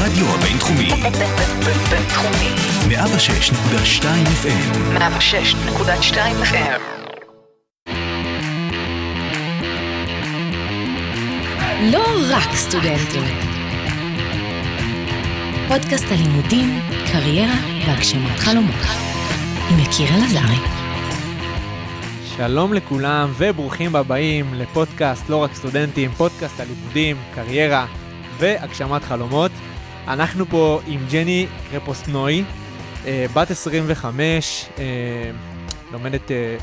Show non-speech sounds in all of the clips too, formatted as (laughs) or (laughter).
הרדיו הבינתחומי. בינתחומי. 106.2 FM. 106.2 FM. לא רק סטודנטים. פודקאסט הלימודים, קריירה והגשמת חלומות. עם יקיר אלעזרי. שלום לכולם וברוכים הבאים לפודקאסט לא רק סטודנטים, פודקאסט הלימודים, קריירה והגשמת חלומות. אנחנו פה עם ג'ני קרפוסטנוי, אה, בת 25, אה, לומדת אה,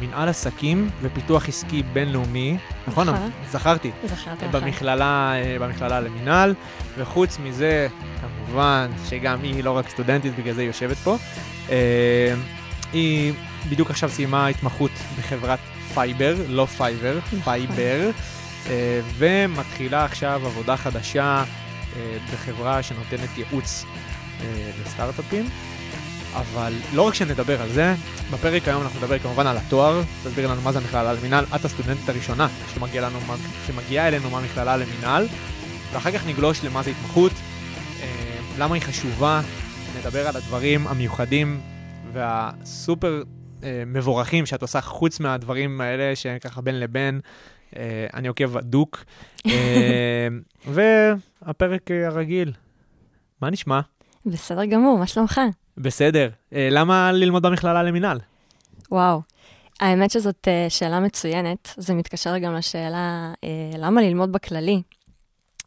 מנהל עסקים ופיתוח עסקי בינלאומי, נכון? נכון. זכרתי. זכרת נכון. במכללה, במכללה למינהל, וחוץ מזה, כמובן שגם היא לא רק סטודנטית, בגלל זה היא יושבת פה. היא בדיוק עכשיו סיימה התמחות בחברת Fyber, לא Fiverr, Fyber, אה, ומתחילה עכשיו עבודה חדשה בחברה שנותנת ייעוץ אה, לסטארט-אפים. אבל לא רק שנדבר על זה, בפרק היום אנחנו נדבר כמובן על התואר, תסביר לנו מה זה המכללה למינהל, את הסטודנטית הראשונה שמגיעה לנו, שמגיעה אלינו מהמכללה למינהל, ואחר כך נגלוש למה זה התמחות, אה, למה היא חשובה, נדבר על הדברים המיוחדים והסופר אה, מבורכים שאת עושה חוץ מהדברים האלה שככה בין לבין, אה, אני עוקב הדוק, אה, (laughs) והפרק אה, הרגיל, מה נשמע? בסדר גמור, מה שלומך? בסדר. אה, למה ללמוד במכללה למינהל? וואו. האמת שזאת אה, שאלה מצוינת. זה מתקשר גם לשאלה אה, למה ללמוד בכללי.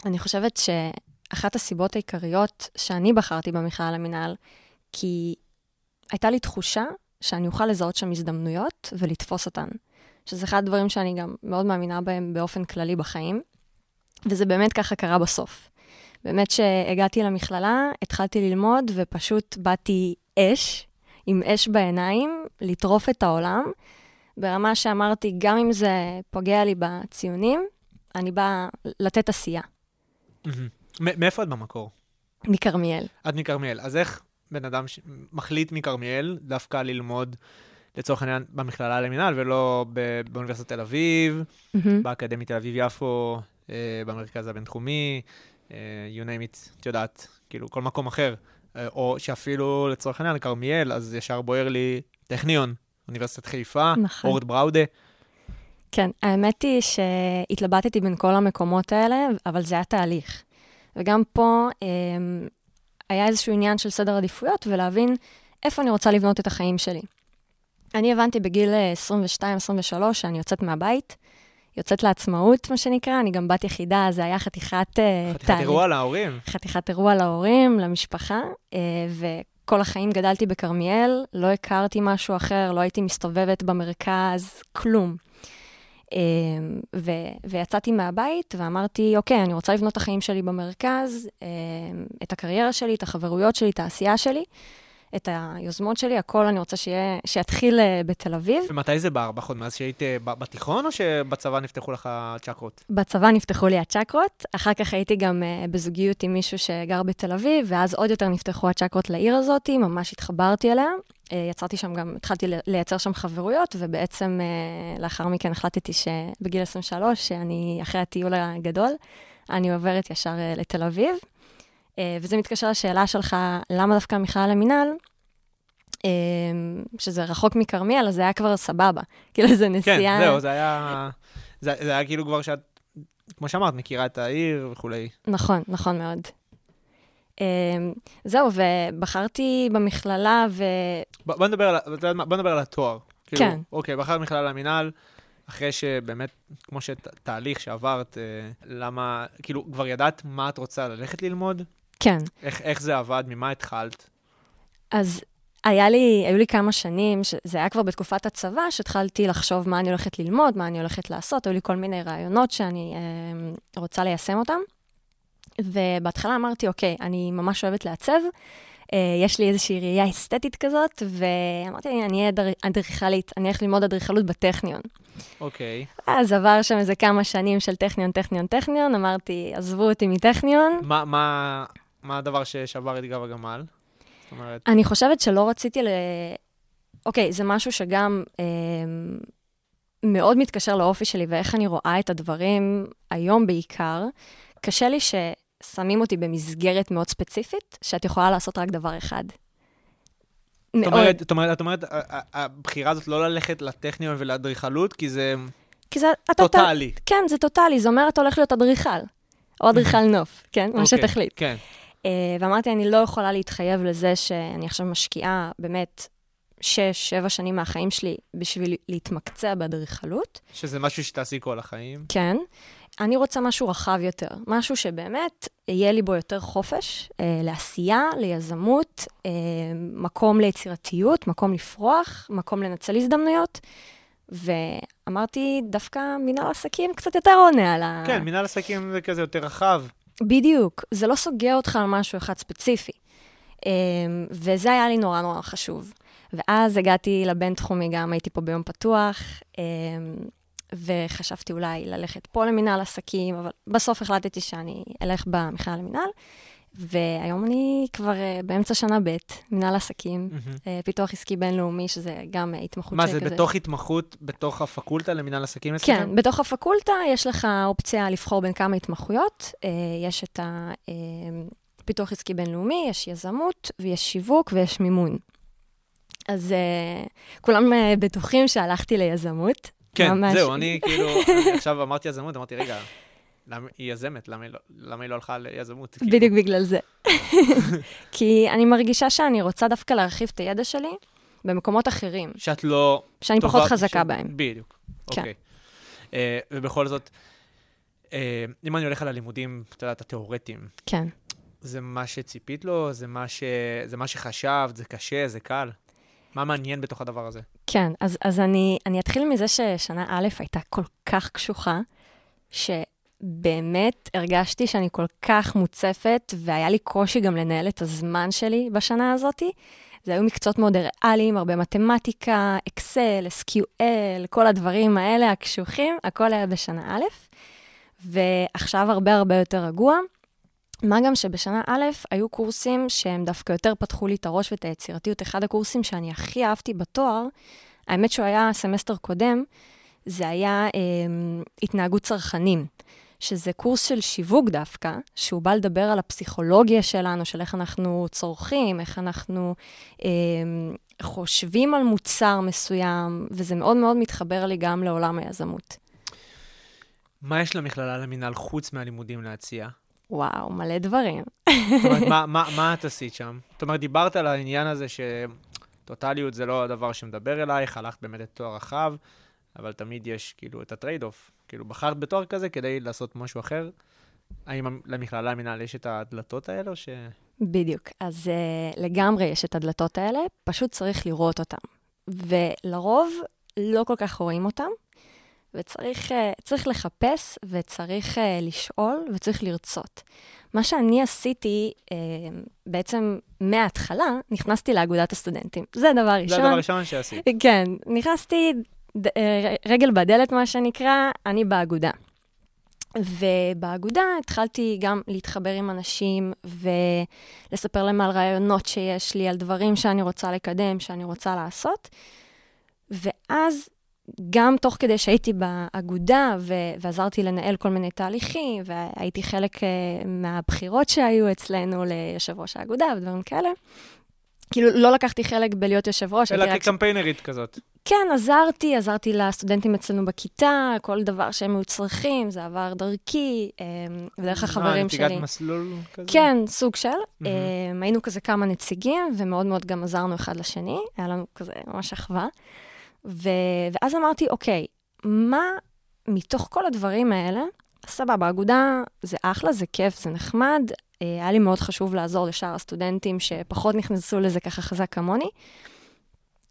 אני חושבת שאחת הסיבות העיקריות שאני בחרתי במכללה למינהל, כי הייתה לי תחושה שאני אוכל לזהות שם הזדמנויות ולתפוס אותן. שזה אחד הדברים שאני גם מאוד מאמינה בהם באופן כללי בחיים, וזה באמת ככה קרה בסוף. באמת שהגעתי למכללה, התחלתי ללמוד ופשוט באתי אש, עם אש בעיניים, לטרוף את העולם, ברמה שאמרתי, גם אם זה פוגע לי בציונים, אני באה לתת עשייה. מאיפה את במקור? מכרמיאל. את מכרמיאל. אז איך בן אדם ש... מחליט מכרמיאל דווקא ללמוד, לצורך העניין, במכללה למינהל, ולא באוניברסיטת תל אביב, מהמם. באקדמית תל אביב-יפו, אה, במרכז הבינתחומי, אה, you name it, את יודעת, כאילו, כל מקום אחר. אה, או שאפילו, לצורך העניין, כרמיאל, אז ישר בוער לי טכניון, אוניברסיטת חיפה, נכון. אורט בראודה. כן, האמת היא שהתלבטתי בין כל המקומות האלה, אבל זה היה תהליך. וגם פה אמ, היה איזשהו עניין של סדר עדיפויות ולהבין איפה אני רוצה לבנות את החיים שלי. אני הבנתי בגיל אה, 22-23 שאני יוצאת מהבית, יוצאת לעצמאות, מה שנקרא, אני גם בת יחידה, זה היה חתיכת... אה, חתיכת תהליך. אירוע להורים. חתיכת אירוע להורים, למשפחה, אה, וכל החיים גדלתי בכרמיאל, לא הכרתי משהו אחר, לא הייתי מסתובבת במרכז, כלום. אה, ו- ויצאתי מהבית ואמרתי, אוקיי, אני רוצה לבנות את החיים שלי במרכז, אה, את הקריירה שלי, את החברויות שלי, את העשייה שלי, את היוזמות שלי, הכל אני רוצה שיהיה, שיתחיל אה, בתל אביב. ומתי זה בארבע חודש? מאז שהיית אה, בתיכון, או שבצבא נפתחו לך צ'קרות? בצבא נפתחו לי הצ'קרות, אחר כך הייתי גם uh, בזוגיות עם מישהו שגר בתל אביב, ואז עוד יותר נפתחו הצ'קרות לעיר הזאת, ממש התחברתי אליה. יצרתי שם גם, התחלתי לייצר שם חברויות, ובעצם לאחר מכן החלטתי שבגיל 23, שאני אחרי הטיול הגדול, אני עוברת ישר לתל אביב. Uh, וזה מתקשר לשאלה שלך, למה דווקא מכלל למינהל? Uh, שזה רחוק מכרמיאל, אז זה היה כבר סבבה. (laughs) כאילו, זה כן, נסיעה... זהו, זה היה... זה, זה היה כאילו כבר שאת, כמו שאמרת, מכירה את העיר וכולי. נכון, נכון מאוד. Um, זהו, ובחרתי במכללה, ו... בוא, בוא, נדבר על? בוא נדבר על התואר. כאילו, כן. אוקיי, בחרת מכללה למינהל, אחרי שבאמת, כמו שתהליך שעברת, אה, למה, כאילו, כבר ידעת מה את רוצה ללכת ללמוד? כן. איך, איך זה עבד? ממה התחלת? אז היה לי, היו לי כמה שנים, זה היה כבר בתקופת הצבא, שהתחלתי לחשוב מה אני הולכת ללמוד, מה אני הולכת לעשות, היו לי כל מיני רעיונות שאני um, רוצה ליישם אותם. ובהתחלה אמרתי, אוקיי, אני ממש אוהבת לעצב, uh, יש לי איזושהי ראייה אסתטית כזאת, ואמרתי, אני אהיה אדר- אדריכלית, אני אלך ללמוד אדריכלות בטכניון. אוקיי. אז עבר שם איזה כמה שנים של טכניון, טכניון, טכניון, אמרתי, עזבו אותי מטכניון. מה, מה, מה הדבר ששבר את גב הגמל? זאת אומרת, אני חושבת שלא רציתי ל... אוקיי, זה משהו שגם אה, מאוד מתקשר לאופי שלי ואיך אני רואה את הדברים היום בעיקר. קשה לי שמים אותי במסגרת מאוד ספציפית, שאת יכולה לעשות רק דבר אחד. זאת. אומרת, זאת אומרת, את אומרת, הבחירה הזאת לא ללכת לטכניון ולאדריכלות, כי זה כי זה... טוטאלי. כן, זה טוטאלי, זה אומר אתה הולך להיות אדריכל. או אדריכל נוף, כן? מה אוקיי, שתחליט. כן. אה, ואמרתי, אני לא יכולה להתחייב לזה שאני עכשיו משקיעה באמת שש, שבע שנים מהחיים שלי בשביל להתמקצע באדריכלות. שזה משהו שתעשי כל החיים. כן. אני רוצה משהו רחב יותר, משהו שבאמת יהיה לי בו יותר חופש אה, לעשייה, ליזמות, אה, מקום ליצירתיות, מקום לפרוח, מקום לנצל הזדמנויות. ואמרתי, דווקא מנהל עסקים קצת יותר עונה על ה... כן, מנהל עסקים זה כזה יותר רחב. בדיוק, זה לא סוגר אותך על משהו אחד ספציפי. אמ, וזה היה לי נורא נורא חשוב. ואז הגעתי לבינתחומי, גם הייתי פה ביום פתוח, אמ, וחשבתי אולי ללכת פה למנהל עסקים, אבל בסוף החלטתי שאני אלך במכללה למנהל, והיום אני כבר אה, באמצע שנה ב', מנהל עסקים, מהמם. אה, פיתוח עסקי בינלאומי, שזה גם אה, התמחות מה, זה שכזה. בתוך התמחות, בתוך הפקולטה למנהל עסקים אצלכם? כן, בתוך הפקולטה יש לך אופציה לבחור בין כמה התמחויות. אה, יש את הפיתוח עסקי בינלאומי, יש יזמות, ויש שיווק ויש מימון. אז אה, כולם אה, בטוחים שהלכתי ליזמות. כן, ממש. זהו, אני כאילו, אני עכשיו אמרתי יזמות, אמרתי, רגע, למה היא יזמת? למה היא לא- למה היא לא הלכה ליזמות? כאילו, בדיוק בגלל זה. (laughs) כי אני מרגישה שאני רוצה דווקא להרחיב את הידע שלי במקומות אחרים, שאת לא... שאני טובה- פחות חזקה ש- בהם. בדיוק, כן. אוקיי. אה, ובכל זאת, אה, אם אני הולך על הלימודים, את יודעת, התיאורטיים, כן. זה מה שציפית לו? זה מה ש- זה מה שחשבת? זה קשה? זה קל? מה מעניין בתוך הדבר הזה? כן, אז, אז אני, אני אתחיל מזה ששנה א' הייתה כל כך קשוחה, שבאמת הרגשתי שאני כל כך מוצפת, והיה לי קושי גם לנהל את הזמן שלי בשנה הזאת. זה היו מקצועות מאוד ריאליים, הרבה מתמטיקה, אקסל, SQL, כל הדברים האלה הקשוחים, הכל היה בשנה א', ועכשיו הרבה הרבה יותר רגוע. מה גם שבשנה א' היו קורסים שהם דווקא יותר פתחו לי את הראש ואת היצירתיות. אחד הקורסים שאני הכי אהבתי בתואר, האמת שהוא היה סמסטר קודם, זה היה אה, התנהגות צרכנים, שזה קורס של שיווק דווקא, שהוא בא לדבר על הפסיכולוגיה שלנו, של איך אנחנו צורכים, איך אנחנו אה, חושבים על מוצר מסוים, וזה מאוד מאוד מתחבר לי גם לעולם היזמות. מה יש למכללה למינהל חוץ מהלימודים להציע? וואו, מלא דברים. זאת אומרת, (laughs) מה, מה, מה את עשית שם? זאת אומרת, דיברת על העניין הזה שטוטליות זה לא הדבר שמדבר אלייך, הלכת באמת לתואר רחב, אבל תמיד יש כאילו את ה trade-off. כאילו, בחרת בתואר כזה כדי לעשות משהו אחר. האם למכללה למינהל יש את הדלתות האלה, או ש... בדיוק. אז אה, לגמרי יש את הדלתות האלה, פשוט צריך לראות אותן. ולרוב לא כל כך רואים אותן, וצריך uh, לחפש, וצריך uh, לשאול, וצריך לרצות. מה שאני עשיתי, uh, בעצם מההתחלה, נכנסתי לאגודת הסטודנטים. זה דבר ראשון. זה הדבר הראשון שעשית. כן, נכנסתי ד- אה, רגל בדלת, מה שנקרא, אני באגודה. ובאגודה התחלתי גם להתחבר עם אנשים ולספר להם על רעיונות שיש לי, על דברים שאני רוצה לקדם, שאני רוצה לעשות. ואז, גם תוך כדי שהייתי באגודה ו- ועזרתי לנהל כל מיני תהליכים, והייתי חלק uh, מהבחירות שהיו אצלנו ליושב ראש האגודה ודברים כאלה, כאילו, לא לקחתי חלק בלהיות יושב ראש, אלא הייתי רק כקמפיינרית כזאת. כן, עזרתי, עזרתי לסטודנטים אצלנו בכיתה, כל דבר שהם היו צריכים, זה עבר דרכי, אמ, ודרך החברים מה, נציגת שלי. מסלול כזה? כן, סוג של. אמ, היינו כזה כמה נציגים, ומאוד מאוד גם עזרנו אחד לשני, היה לנו כזה ממש אחווה. ו... ואז אמרתי, אוקיי, מה מתוך כל הדברים האלה, סבבה, אגודה זה אחלה, זה כיף, זה נחמד. אה, היה לי מאוד חשוב לעזור לשאר הסטודנטים שפחות נכנסו לזה ככה חזק כמוני.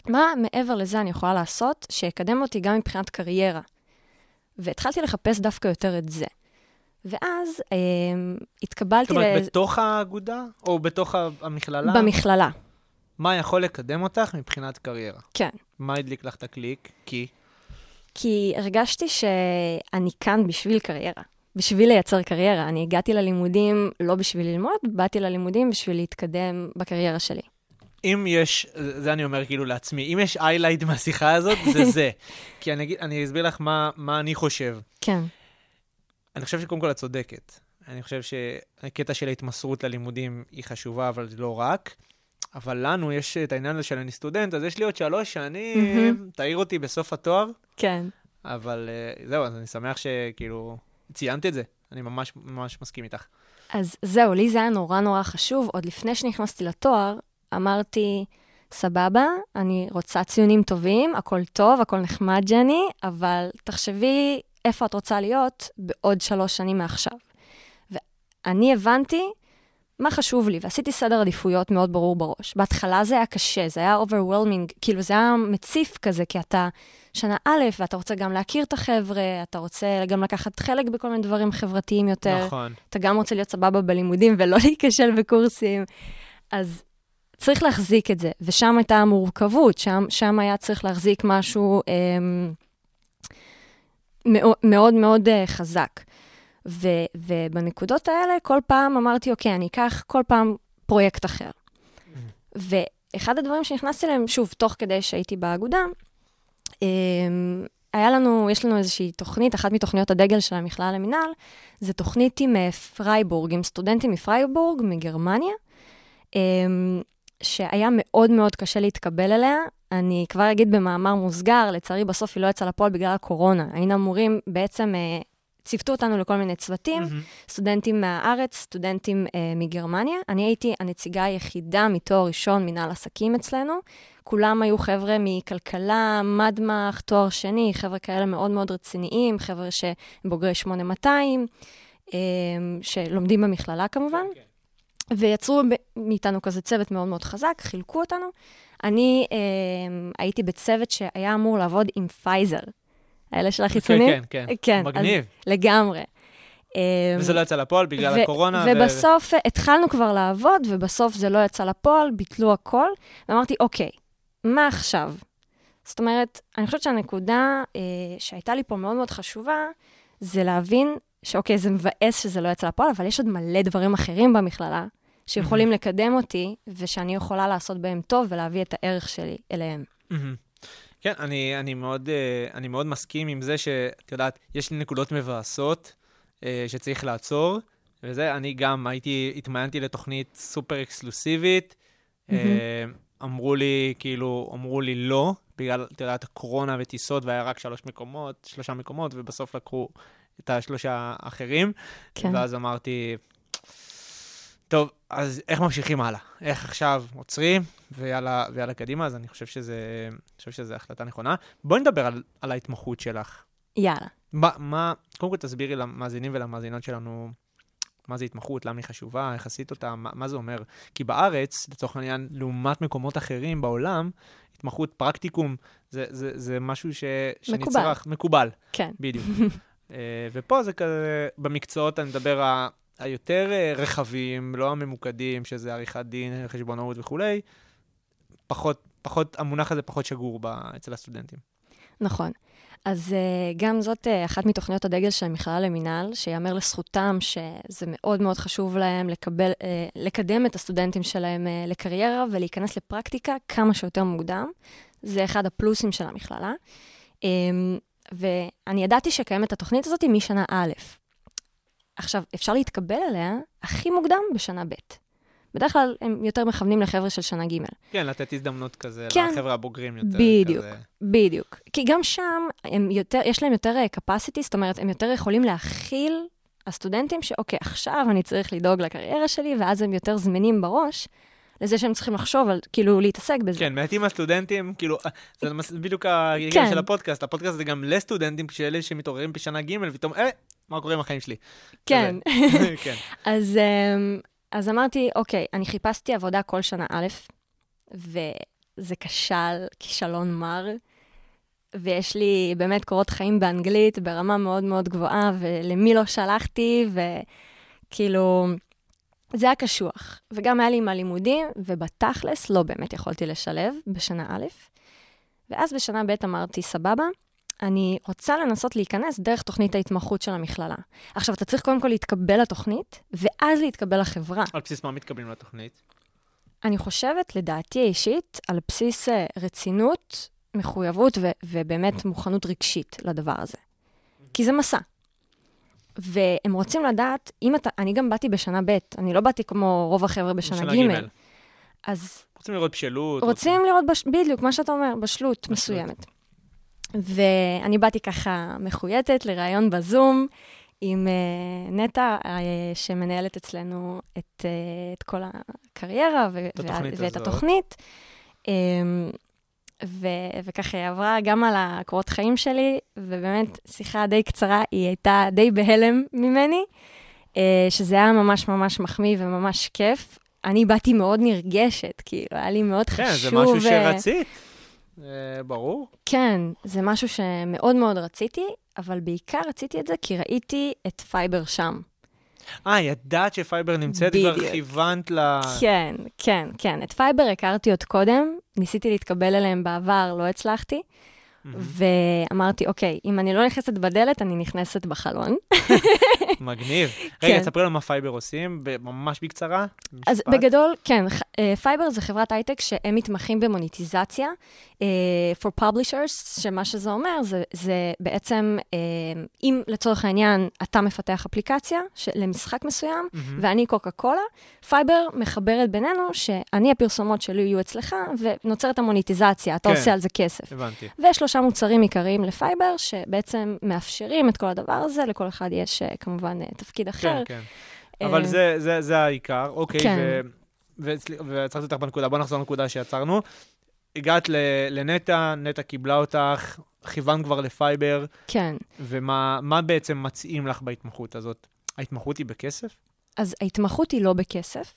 מה מעבר לזה אני יכולה לעשות שיקדם אותי גם מבחינת קריירה? והתחלתי לחפש דווקא יותר את זה. ואז אה, התקבלתי זאת אומרת, ל- בתוך האגודה, או בתוך המכללה? במכללה. מה יכול לקדם אותך מבחינת קריירה? כן. מה הדליק לך את הקליק? כי... כי הרגשתי שאני כאן בשביל קריירה, בשביל לייצר קריירה. אני הגעתי ללימודים לא בשביל ללמוד, באתי ללימודים בשביל להתקדם בקריירה שלי. אם יש, זה אני אומר כאילו לעצמי, אם יש איילייט מהשיחה הזאת, זה (laughs) זה. כי אני, אני אסביר לך מה, מה אני חושב. כן, אני חושב שקודם כל את צודקת. אני חושב שהקטע של ההתמסרות ללימודים היא חשובה, אבל לא רק. אבל לנו יש את העניין הזה של אני סטודנט, אז יש לי עוד שלוש שנים, תעיר אותי בסוף התואר, כן. אבל אה, זהו, אז אני שמח שכאילו ציינת את זה. אני ממש ממש מסכים איתך. אז זהו, לי זה היה נורא נורא חשוב. עוד לפני שנכנסתי לתואר, אמרתי, סבבה, אני רוצה ציונים טובים, הכל טוב, הכל נחמד, ג'ני, אבל תחשבי איפה את רוצה להיות בעוד שלוש שנים מעכשיו. ואני הבנתי מה חשוב לי, ועשיתי סדר עדיפויות מאוד ברור בראש. בהתחלה זה היה קשה, זה היה overwhelming, כאילו זה היה מציף כזה, כי אתה שנה א', ואתה רוצה גם להכיר את החבר'ה, אתה רוצה גם לקחת חלק בכל מיני דברים חברתיים יותר. נכון. אתה גם רוצה להיות סבבה בלימודים ולא (laughs) להיכשל בקורסים. אז צריך להחזיק את זה, ושם הייתה המורכבות, שם, שם היה צריך להחזיק משהו אמ, מאוד מאוד, מאוד אה, חזק. ו, ובנקודות האלה, כל פעם אמרתי, אוקיי, אני אקח כל פעם פרויקט אחר. ואחד הדברים שנכנסתי אליהם, שוב, תוך כדי שהייתי באגודה, אמ, היה לנו, יש לנו איזושהי תוכנית, אחת מתוכניות הדגל של המכללה למינהל, זה תוכנית עם אה, פרייבורג, עם סטודנטים מפרייבורג, מגרמניה, אמ, שהיה מאוד מאוד קשה להתקבל אליה. אני כבר אגיד במאמר מוסגר, לצערי בסוף היא לא יצאה לפועל בגלל הקורונה. היינו אמורים, בעצם אה, ציוותו אותנו לכל מיני צוותים, סטודנטים מהארץ, סטודנטים אה, מגרמניה. אני הייתי הנציגה היחידה מתואר ראשון מנהל עסקים אצלנו. כולם היו חבר'ה מכלכלה, מדמח, תואר שני, חבר'ה כאלה מאוד מאוד רציניים, חבר'ה שהם בוגרי 8200, אה, שלומדים במכללה כמובן. ויצרו ב- מאיתנו כזה צוות מאוד מאוד חזק, חילקו אותנו. אני אה, הייתי בצוות שהיה אמור לעבוד עם פייזר, האלה של החיצונים. כן, כן, כן. כן, מגניב. אז לגמרי. אה, וזה לא יצא לפועל בגלל ו- הקורונה. ו- ובסוף אה, התחלנו כבר לעבוד, ובסוף זה לא יצא לפועל, ביטלו הכל, ואמרתי, אוקיי, מה עכשיו? זאת אומרת, אני חושבת שהנקודה אה, שהייתה לי פה מאוד מאוד חשובה, זה להבין שאוקיי, זה מבאס שזה לא יצא לפועל, אבל יש עוד מלא דברים אחרים במכללה, שיכולים לקדם אותי, ושאני יכולה לעשות בהם טוב ולהביא את הערך שלי אליהם. כן, אני, אני, מאוד, אה, אני מאוד מסכים עם זה שאת יודעת, יש לי נקודות מבאסות אה, שצריך לעצור, וזה, אני גם הייתי, התמיינתי לתוכנית סופר אקסקלוסיבית. אה, אמרו לי, כאילו, אמרו לי לא, בגלל, את יודעת, הקורונה וטיסות, והיה רק שלוש מקומות, שלושה מקומות, ובסוף לקחו את השלושה האחרים. כן. ואז אמרתי, טוב, אז איך ממשיכים הלאה? איך עכשיו עוצרים, ויאללה, ויאללה קדימה? אז אני חושב שזה, חושב שזו החלטה נכונה. בואי נדבר על, על ההתמחות שלך. יאללה. מה, מה, קודם כל תסבירי למאזינים ולמאזינות שלנו מה זה התמחות, למה היא חשובה, איך עשית אותה, מה, מה זה אומר. כי בארץ, לצורך העניין, לעומת מקומות אחרים בעולם, התמחות, פרקטיקום, זה, זה, זה משהו ש, מקובל. שנצרך, מקובל, כן. בדיוק. (laughs) אה, ופה זה כזה, במקצועות, אני מדבר היותר אה, רחבים, לא הממוקדים, שזה עריכת דין, חשבונאות וכולי, פחות, פחות, המונח הזה פחות שגור ב, אצל הסטודנטים. נכון. אז uh, גם זאת uh, אחת מתוכניות הדגל של המכללה למינהל, שיאמר לזכותם שזה מאוד מאוד חשוב להם לקבל, לקדם את הסטודנטים שלהם לקריירה ולהיכנס לפרקטיקה כמה שיותר מוקדם. זה אחד הפלוסים של המכללה. Um, ואני ידעתי שקיימת התוכנית הזאת משנה א'. עכשיו, אפשר להתקבל עליה הכי מוקדם בשנה ב'. בדרך כלל הם יותר מכוונים לחבר'ה של שנה ג'. כן, לתת הזדמנות כזה כן. לחבר'ה הבוגרים יותר. בדיוק. כזה. בדיוק. כי גם שם הם יותר, יש להם יותר אה, capacity, זאת אומרת, הם יותר יכולים להכיל הסטודנטים שאוקיי, עכשיו אני צריך לדאוג לקריירה שלי, ואז הם יותר זמינים בראש לזה שהם צריכים לחשוב על, כאילו, להתעסק בזה. כן, מעטים הסטודנטים, כאילו, אה, זה מס- בדיוק העניין כן. של הפודקאסט. הפודקאסט זה גם לסטודנטים, שאלה שמתעוררים בשנה ג' ופתאום, אה, מה קורה עם החיים שלי? כן. (laughs) כן. אז, אמ, אז אמרתי, אוקיי, אני חיפשתי עבודה כל שנה א', וזה כשל, כישלון מר, ויש לי באמת קורות חיים באנגלית ברמה מאוד מאוד גבוהה, ולמי לא שלחתי, וכאילו, זה היה קשוח. וגם היה לי עם הלימודים, ובתכלס לא באמת יכולתי לשלב בשנה א', ואז בשנה ב' אמרתי, סבבה, אני רוצה לנסות להיכנס דרך תוכנית ההתמחות של המכללה. עכשיו, אתה צריך קודם כל להתקבל לתוכנית, ואז להתקבל לחברה. על בסיס מה מתקבלים לתוכנית? אני חושבת, לדעתי האישית, על בסיס אה, רצינות, מחויבות ו- ובאמת מוכנות רגשית לדבר הזה. כי זה מסע. והם רוצים לדעת, אם אתה, אני גם באתי בשנה ב', אני לא באתי כמו רוב החבר'ה בשנה ג', ג'. אז רוצים לראות בשלות. רוצים לראות, בש... בדיוק, מה שאתה אומר, בשלות בשלות. מסוימת. ואני באתי ככה מחויטת לראיון בזום עם uh, נטע, uh, שמנהלת אצלנו את, uh, את כל הקריירה ו- את התוכנית ואת. התוכנית. Um, ו- וככה היא עברה גם על הקורות חיים שלי, ובאמת, שיחה די קצרה, היא הייתה די בהלם ממני, אה, שזה היה ממש ממש מחמיא וממש כיף. אני באתי מאוד נרגשת, כאילו, היה לי מאוד חשוב. כן, זה משהו שרצית. אה, ברור. כן, זה משהו שמאוד מאוד רציתי, אבל בעיקר רציתי את זה כי ראיתי את Fyber שם. אה, ידעת ש Fyber נמצאת, כבר בדיוק. כיוונת ל... כן, כן, כן. את Fyber הכרתי עוד קודם, ניסיתי להתקבל אליהם בעבר, לא הצלחתי, ואמרתי, אוקיי, אם אני לא נכנסת בדלת, אני נכנסת בחלון. (laughs) מגניב. רגע, כן. תספרי לנו מה Fyber עושים, ממש בקצרה. אז משפט. בגדול, כן, אה, Fyber זה חברת הייטק שהם מתמחים במוניטיזציה for publishers, שמה שזה אומר, זה, זה בעצם, אה, אם לצורך העניין אתה מפתח אפליקציה למשחק מסוים, מהמם. ואני קוקה קולה, Fyber מחברת בינינו שאני, הפרסומות שלי יהיו אצלך, ונוצרת המוניטיזציה, אתה כן. עושה על זה כסף. הבנתי. ויש שלושה מוצרים עיקריים ל Fyber, שבעצם מאפשרים את כל הדבר הזה, לכל אחד יש אה, כמובן תפקיד אחר. כן, כן. אבל זה- זה זה העיקר, אוקיי. כן. ו- ועצרתי אותך בנקודה, בוא נחזור לנקודה שעצרנו. הגעת לנטע, נטע קיבלה אותך, כיוונת כבר ל Fyber, כן. ומה מה בעצם מציעים לך בהתמחות הזאת? ההתמחות היא בכסף? אז ההתמחות היא לא בכסף.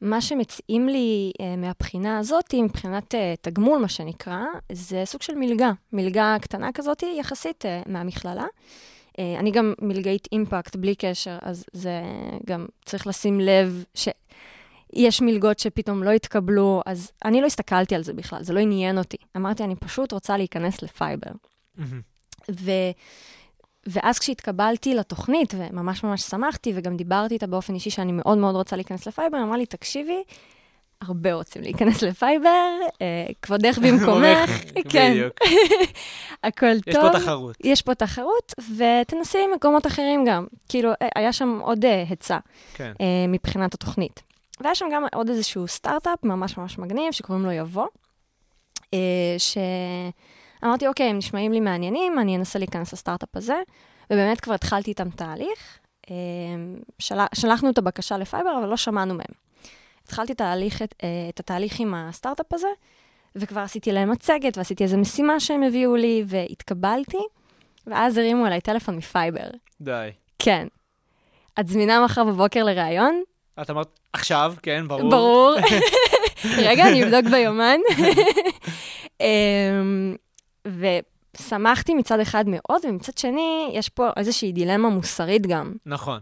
מה שמציעים לי uh, מהבחינה הזאת, מבחינת uh, תגמול, מה שנקרא, זה סוג של מלגה. מלגה קטנה כזאת, יחסית uh, מהמכללה. Uh, אני גם מלגאית אימפקט, בלי קשר, אז זה גם צריך לשים לב שיש מלגות שפתאום לא התקבלו, אז אני לא הסתכלתי על זה בכלל, זה לא עניין אותי. אמרתי, אני פשוט רוצה להיכנס לפייבר. ו... ואז כשהתקבלתי לתוכנית, וממש ממש שמחתי, וגם דיברתי איתה באופן אישי שאני מאוד מאוד רוצה להיכנס לפייבר, היא אמרה לי, תקשיבי, הרבה רוצים להיכנס לפייבר, אה, כבודך (laughs) במקומך, כן, בדיוק. (laughs) הכל יש טוב. פה תחרות. יש פה תחרות, ותנסי מקומות אחרים גם. כאילו, אה, היה שם עוד אה, היצע כן. אה, מבחינת התוכנית. והיה שם גם עוד איזשהו סטארט-אפ ממש ממש מגניב, שקוראים לו יבוא, אה, שאמרתי, אוקיי, הם נשמעים לי מעניינים, אני אנסה להיכנס לסטארט-אפ הזה, ובאמת כבר התחלתי איתם תהליך. אה, של... שלחנו את הבקשה לפייבר, אבל לא שמענו מהם. התחלתי תהליך, את, אה, את התהליך עם הסטארט-אפ הזה, וכבר עשיתי להם מצגת, ועשיתי איזו משימה שהם הביאו לי, והתקבלתי, ואז הרימו אליי טלפון מפייבר. די. כן. את זמינה מחר בבוקר לראיון? את אמרת, עכשיו, כן, ברור. ברור. רגע, אני אבדוק ביומן. אמ, ושמחתי מצד אחד מאוד, ומצד שני, יש פה איזושהי דילמה מוסרית גם. נכון.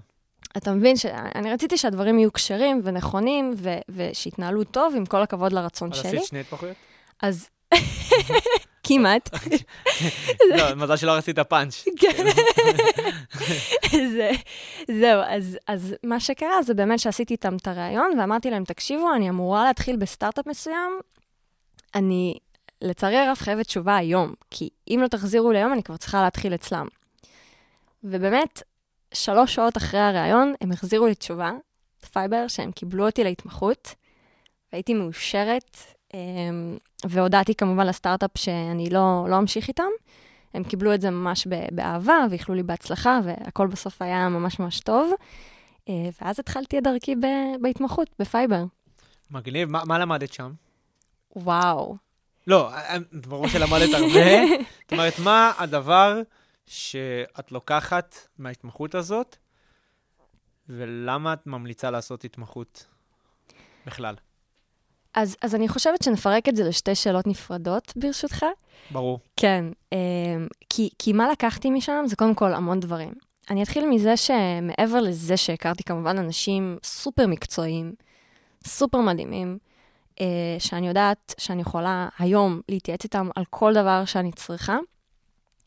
אתה מבין שאני רציתי שהדברים יהיו כשרים ונכונים, ושיתנהלו טוב, עם כל הכבוד לרצון אז שלי. עשית שני התמחויות? אז (laughs) כמעט. (laughs) לא, מזל שלא עשית פאנץ'. כן. (laughs) זה, זהו, אז, מה שקרה זה באמת שעשיתי איתם את הריאיון, ואמרתי להם, תקשיבו, אני אמורה להתחיל בסטארט-אפ מסוים, אני לצערי הרב חייבת תשובה היום, כי אם לא תחזירו לי היום, אני כבר צריכה להתחיל אצלם. ובאמת, שלוש שעות אחרי הריאיון, הם החזירו לי תשובה, Fyber, שהם קיבלו אותי להתמחות, והייתי מאושרת, והודעתי כמובן לסטארט-אפ שאני לא, לא אמשיך איתם. הם קיבלו את זה ממש באהבה, ואיחלו לי בהצלחה, והכל בסוף היה ממש ממש טוב. אה, ואז התחלתי את דרכי בהתמחות, בפייבר. מגניב, מה מה למדת שם? וואו. לא, אה, ברור שלמדת הרבה. (laughs) זאת אומרת, מה הדבר שאת לוקחת מההתמחות הזאת, ולמה את ממליצה לעשות התמחות בכלל? אז, אז אני חושבת שנפרק את זה לשתי שאלות נפרדות, ברשותך. ברור. כן, אה, כי, כי מה לקחתי משם זה קודם כל המון דברים. אני אתחיל מזה שמעבר לזה שהכרתי כמובן אנשים סופר מקצועיים, סופר מדהימים, אה, שאני יודעת שאני יכולה היום להתייעץ איתם על כל דבר שאני צריכה,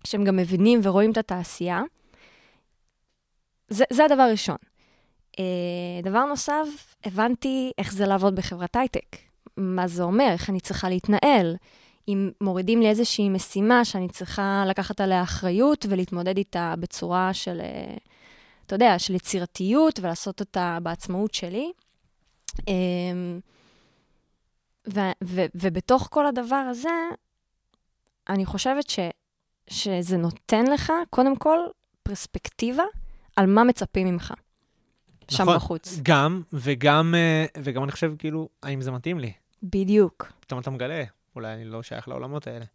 שהם גם מבינים ורואים את התעשייה. זה, זה הדבר הראשון. אה, דבר נוסף, הבנתי איך זה לעבוד בחברת הייטק. מה זה אומר, איך אני צריכה להתנהל. אם מורידים לי איזושהי משימה שאני צריכה לקחת עליה אחריות ולהתמודד איתה בצורה של, אה, אתה יודע, של יצירתיות ולעשות אותה בעצמאות שלי. אמ, ו- ו- ובתוך כל הדבר הזה, אני חושבת ש- שזה נותן לך, קודם כל, פרספקטיבה על מה מצפים ממך. שם נכון. בחוץ. גם, וגם, אה, וגם אני חושב, כאילו, האם זה מתאים לי? בדיוק. פתאום אתה מגלה, אולי אני לא שייך לעולמות האלה.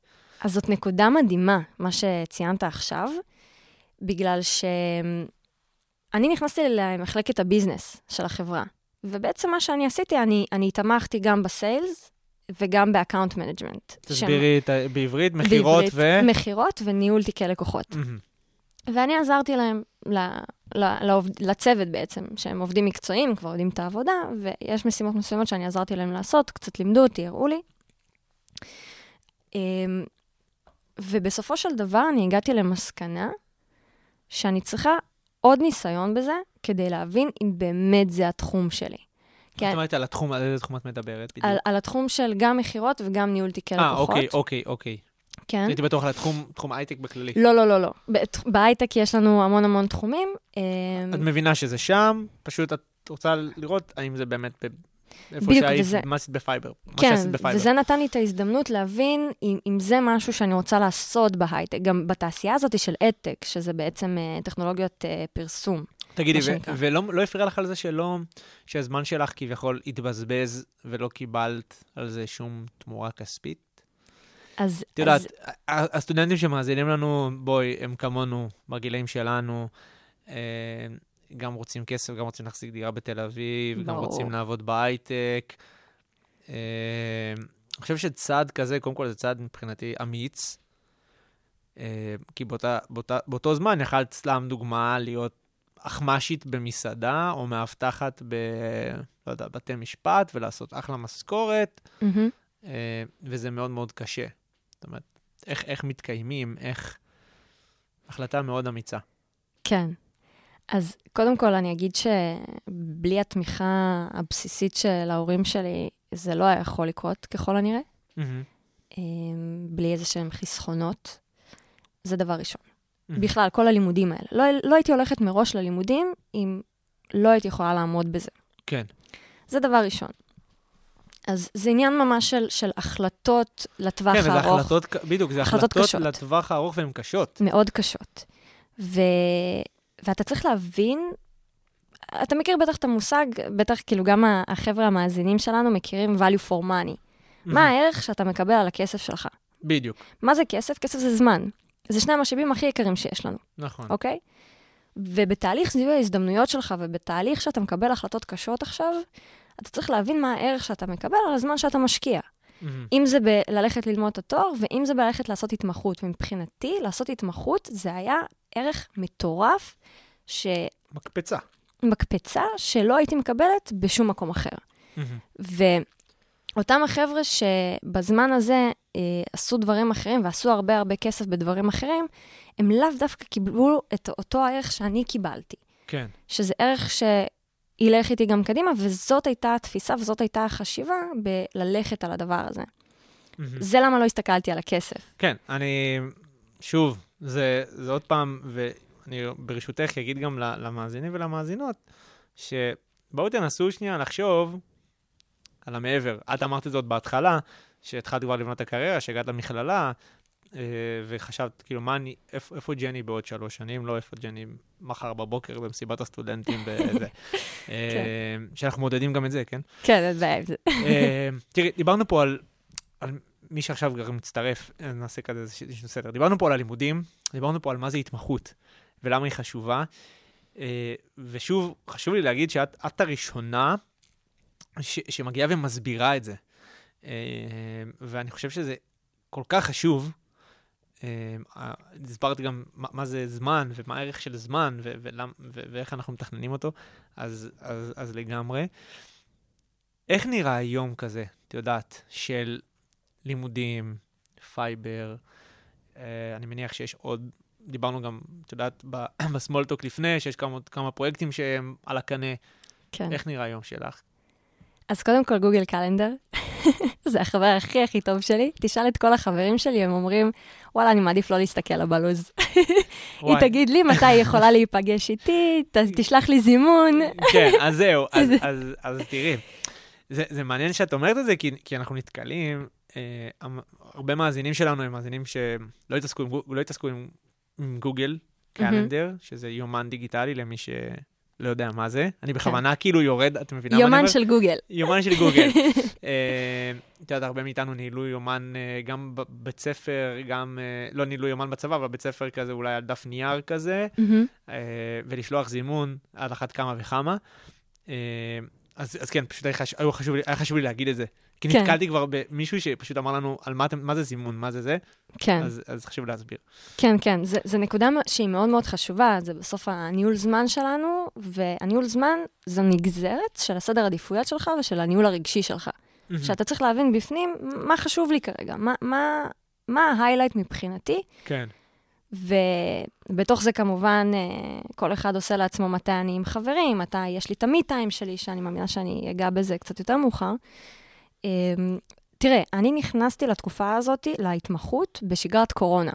אז זאת נקודה מדהימה, מה שציינת עכשיו, בגלל שאני נכנסתי למחלקת ה business של החברה, ובעצם מה שאני עשיתי, אני, אני תמכתי גם ב sales וגם ב account management. תסבירי ה- בעברית, מכירות ו... מכירות וניהול תיקי לקוחות. מהמם. ואני עזרתי להם, לעובד, לצוות בעצם, שהם עובדים מקצועיים, כבר יודעים את העבודה, ויש משימות מסוימות שאני עזרתי להם לעשות, קצת לימדו אותי, הראו לי. אמ, ובסופו של דבר אני הגעתי למסקנה שאני צריכה עוד ניסיון בזה, כדי להבין אם באמת זה התחום שלי. זאת כן, אומרת, על התחום, על איזה תחום את מדברת בדיוק? על, על התחום של גם מכירות וגם ניהול תיקי אה, לקוחות. אוקיי, אוקיי, אוקיי. כן. הייתי בטוח על התחום, תחום הייטק בכללי. לא, לא, לא, לא. בהייטק יש לנו המון המון תחומים. אמ, את מבינה שזה שם, פשוט את רוצה לראות האם זה באמת איפה שהיית, וזה- מה עשית ב Fiverr. כן, ב Fiverr. וזה נתן לי את ההזדמנות להבין אם, אם זה משהו שאני רוצה לעשות בהייטק, גם בתעשייה הזאת של adtech, שזה בעצם אה, טכנולוגיות אה, פרסום. תגידי, ו-. ולא לא הפריע לך על זה שלא, שהזמן שלך כביכול התבזבז ולא קיבלת על זה שום תמורה כספית? אז, את יודעת, אז הסטודנטים שמאזינים לנו, בואי, הם כמונו, בגילאים שלנו, אה, גם רוצים כסף, גם רוצים להחזיק דירה בתל אביב, גם. רוצים לעבוד בהייטק. אה, אני חושב שצעד כזה, קודם כל זה צעד מבחינתי אמיץ, אה, כי באותה, באותה, באותו זמן יכלת, סתם דוגמה, להיות אחמ"שית במסעדה, או מאבטחת ב... לא יודע, בתי משפט, ולעשות אחלה משכורת. אה, וזה מאוד מאוד קשה. זאת אומרת, איך, איך מתקיימים, איך... החלטה מאוד אמיצה. כן. אז קודם כל אני אגיד שבלי התמיכה הבסיסית של ההורים שלי, זה לא היה יכול לקרות, ככל הנראה. אמ, בלי איזה שהם חסכונות. זה דבר ראשון. מהמם. בכלל, כל הלימודים האלה. לא, לא הייתי הולכת מראש ללימודים אם לא הייתי יכולה לעמוד בזה. כן. זה דבר ראשון. אז זה עניין ממש של, של החלטות לטווח כן, וזה הארוך, החלטות, ק- בדיוק, זה החלטות החלטות קשות. לטווח הארוך והן קשות. מאוד קשות. ו... ואתה צריך להבין, אתה מכיר בטח את המושג, בטח כאילו גם החבר'ה המאזינים שלנו מכירים value for money. מה מהמם, הערך שאתה מקבל על הכסף שלך? בדיוק, מה זה כסף? כסף זה זמן. זה שני המשאבים הכי יקרים שיש לנו. נכון. אוקיי? ובתהליך זיהוי ההזדמנויות שלך ובתהליך שאתה מקבל החלטות קשות עכשיו, אתה צריך להבין מה הערך שאתה מקבל על הזמן שאתה משקיע. מהמם, אם זה בללכת ללמוד את התואר, ואם זה בללכת לעשות התמחות. ומבחינתי, לעשות התמחות זה היה ערך מטורף, מקפצה. שמקפצה שלא הייתי מקבלת בשום מקום אחר. מהמם, ואותם החבר'ה שבזמן הזה אה, עשו דברים אחרים ועשו הרבה הרבה כסף בדברים אחרים, הם לאו דווקא קיבלו את אותו הערך שאני קיבלתי. כן. שזה ערך שילך איתי גם קדימה, וזאת הייתה התפיסה וזאת הייתה החשיבה בללכת על הדבר הזה. מהמם. זה למה לא הסתכלתי על הכסף. כן, אני, שוב, זה, זה עוד פעם, ואני ברשותך אגיד גם למאזינים ולמאזינות, שבואו תנסו שנייה לחשוב על המעבר. את אמרת את זאת בהתחלה, שהתחלת כבר לבנות את הקריירה, שהגעת למכללה, וחשבת, כאילו, מה אני, איפה, איפה ג'ני בעוד שלוש שנים, לא איפה ג'ני מחר בבוקר במסיבת הסטודנטים בזה. (laughs) אה, שאנחנו מודדים גם את זה, כן? כן, אין בעיה עם זה. אה, תראי, דיברנו פה על, על מי שעכשיו גם מצטרף, אה, נעשה כזה איזשהו סדר. דיברנו פה על הלימודים, דיברנו פה על מה זה התמחות ולמה היא חשובה. אה, ושוב, חשוב לי להגיד שאת את הראשונה ש, שמגיעה ומסבירה את זה. אה, ואני חושב שזה כל כך חשוב. אה, הסברת גם מה, מה זה זמן ומה הערך של זמן ו- ולמ- ו- ואיך אנחנו מתכננים אותו, אז, אז, אז לגמרי. איך נראה יום כזה, את יודעת, של לימודים, Fiverr, אה, אני מניח שיש עוד, דיברנו גם, את יודעת, ב small talk (coughs) לפני, שיש כמה, כמה פרויקטים שהם על הקנה. כן. איך נראה היום שלך? אז קודם כל גוגל קלנדר. (laughs) זה החבר הכי הכי טוב שלי. תשאל את כל החברים שלי, הם אומרים, וואלה, אני מעדיף לא להסתכל לה בלו"ז. (laughs) היא. תגיד לי מתי היא יכולה להיפגש איתי, ת- (laughs) תשלח לי זימון. כן, אז זהו, אז, אז, אז תראי, זה, זה מעניין שאת אומרת את זה, כי, כי אנחנו נתקלים, אה, הרבה מאזינים שלנו הם מאזינים שלא התעסקו עם, לא התעסקו עם, עם גוגל קלנדר, שזה יומן דיגיטלי למי שלא יודע מה זה. אני בכוונה כאילו יורד, את מבינה מה אני אומר? יומן של גוגל. יומן של גוגל. (laughs) אה, את יודעת, הרבה מאיתנו ניהלו יומן אה, גם בבית ספר, גם, אה, לא ניהלו יומן בצבא, אבל בית ספר כזה, אולי על דף נייר כזה. ולשלוח זימון על אחת כמה וכמה. אז, אז כן, פשוט היה חשוב, היה חשוב לי להגיד את זה. כי כן. נתקלתי כבר במישהו שפשוט אמר לנו, על מה, אתם, מה זה זימון, מה זה זה, כן. אז, אז חשוב להסביר. כן, כן, זה נקודה שהיא מאוד מאוד חשובה, זה בסוף הניהול זמן שלנו, והניהול זמן זו נגזרת של הסדר עדיפויות שלך ושל הניהול הרגשי שלך. שאתה צריך להבין בפנים מה חשוב לי כרגע, מה, מה, מה ההיילייט מבחינתי, כן, ובתוך זה כמובן אה, כל אחד עושה לעצמו מתי אני עם חברים, מתי יש לי את המי-טיים שלי, שאני מאמינה שאני אגע בזה קצת יותר מאוחר. אה, תראה, אני נכנסתי לתקופה הזאת, להתמחות, בשגרת קורונה.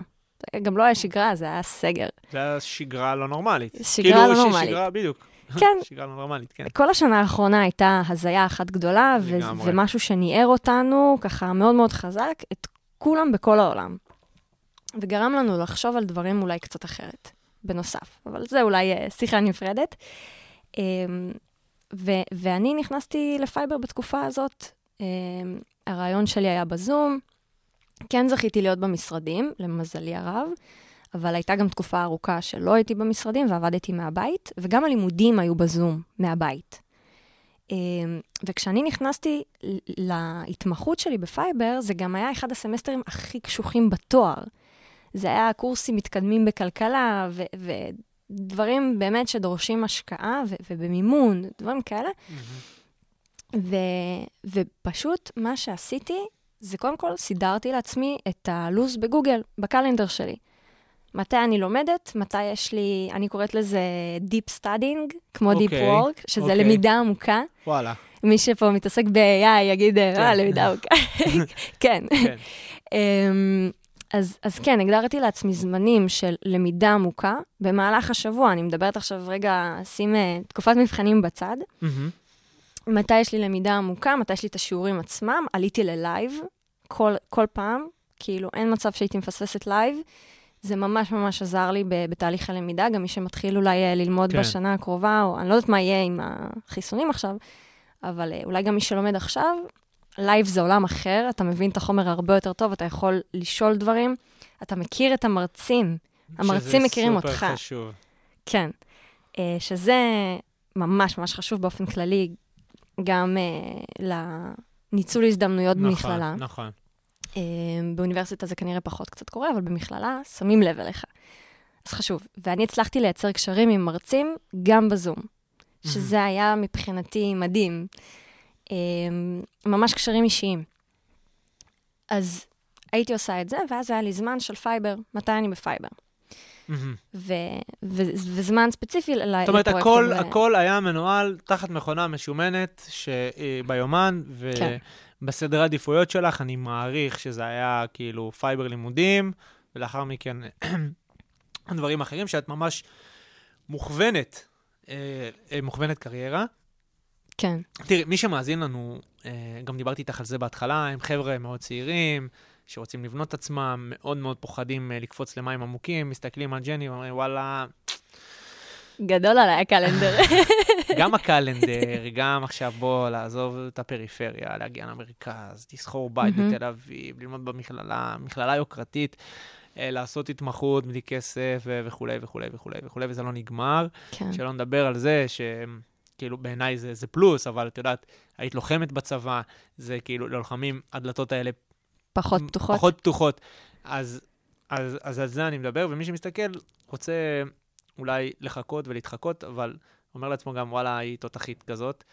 גם לא היה שגרה, זה היה סגר. זה היה שגרה לא נורמלית. שגרה לא ש- נורמלית. שגרה, בדיוק. כן, (laughs) שגרה לא נורמלית, כן. כל השנה האחרונה הייתה הזיה אחת גדולה, ו-. ומשהו שניער אותנו ככה מאוד מאוד חזק, את כולם בכל העולם. וגרם לנו לחשוב על דברים אולי קצת אחרת, בנוסף. אבל זה אולי אה, שיחה נפרדת. אמ, ו- ואני נכנסתי לפייבר בתקופה הזאת. אמ, הרעיון שלי היה בזום. כן זכיתי להיות במשרדים, למזלי הרב, אבל הייתה גם תקופה ארוכה שלא הייתי במשרדים ועבדתי מהבית, וגם הלימודים היו בזום, מהבית. אמ, וכשאני נכנסתי להתמחות שלי בפייבר, זה גם היה אחד הסמסטרים הכי קשוחים בתואר. זה היה קורסים מתקדמים בכלכלה, ו- ודברים באמת שדורשים השקעה ו- ובמימון, דברים כאלה. ו- ופשוט מה שעשיתי, זה קודם כל סידרתי לעצמי את הלו"ז בגוגל, בקלנדר שלי. מתי אני לומדת, מתי יש לי, אני קוראת לזה Deep Studying, כמו Deep אוקיי, Work, שזה אוקיי. למידה עמוקה. וואלה, מי שפה מתעסק ב-AI יגיד, אה, כן. למידה עמוקה. (laughs) כן. אמ, אז, אז כן, הגדרתי לעצמי זמנים של למידה עמוקה במהלך השבוע. אני מדברת עכשיו רגע, שים אה, תקופת מבחנים בצד. מהמם. מתי יש לי למידה עמוקה, מתי יש לי את השיעורים עצמם. עליתי ל live כל, כל פעם, כאילו אין מצב שהייתי מפספסת live. זה ממש ממש עזר לי בתהליך הלמידה, גם מי שמתחיל אולי אה, ללמוד כן. כן. בשנה הקרובה, או אני לא יודעת מה יהיה עם החיסונים עכשיו, אבל אה, אולי גם מי שלומד עכשיו, live זה עולם אחר, אתה מבין את החומר הרבה יותר טוב, אתה יכול לשאול דברים, אתה מכיר את המרצים, המרצים מכירים אותך. שזה סופר חשוב. כן. אה, שזה ממש ממש חשוב באופן כללי, גם אה, לניצול הזדמנויות במכללה. נכון, נכון. אה, באוניברסיטה זה כנראה פחות קצת קורה, אבל במכללה שמים לב אליך. אז חשוב. ואני הצלחתי לייצר קשרים עם מרצים גם בזום, שזה היה מבחינתי מדהים. אה, ממש קשרים אישיים. אז הייתי עושה את זה, ואז היה לי זמן של Fiverr, מתי אני ב Fiverr. ו- וזמן ספציפי ל- זאת אומרת, לפרויקטים הכל, ו- הכל היה מנוהל תחת מכונה משומנת שביומן, כן. ובסדרי העדיפויות שלך, אני מעריך שזה היה כאילו Fiverr לימודים, ולאחר מכן (clears throat) דברים אחרים, שאת ממש מוכוונת, אה, אה, מוכוונת קריירה. כן, תראי, מי שמאזין לנו, אה, גם דיברתי איתך על זה בהתחלה, הם חבר'ה מאוד צעירים, שרוצים לבנות את עצמם, מאוד מאוד פוחדים אה, לקפוץ למים עמוקים, מסתכלים על ג'ני ואומרים, וואלה, גדול עליי הקלנדר. (laughs) גם הקלנדר, גם עכשיו בוא לעזוב את הפריפריה, להגיע למרכז, תסחור בית. בתל אביב, ללמוד במכללה, מכללה יוקרתית, אה, לעשות התמחות בלי כסף וכולי וכולי וכולי וכולי, וזה לא נגמר. כן, שלא נדבר על זה שכאילו בעיניי זה, זה פלוס, אבל את יודעת, היית לוחמת בצבא, זה כאילו ללוחמים, הדלתות האלה פחות פתוחות. פחות פתוחות. אז, אז, אז על זה אני מדבר, ומי שמסתכל רוצה אולי לחכות ולהתחקות, אבל אומר לעצמו גם, וואלה, היא תותחית כזאת.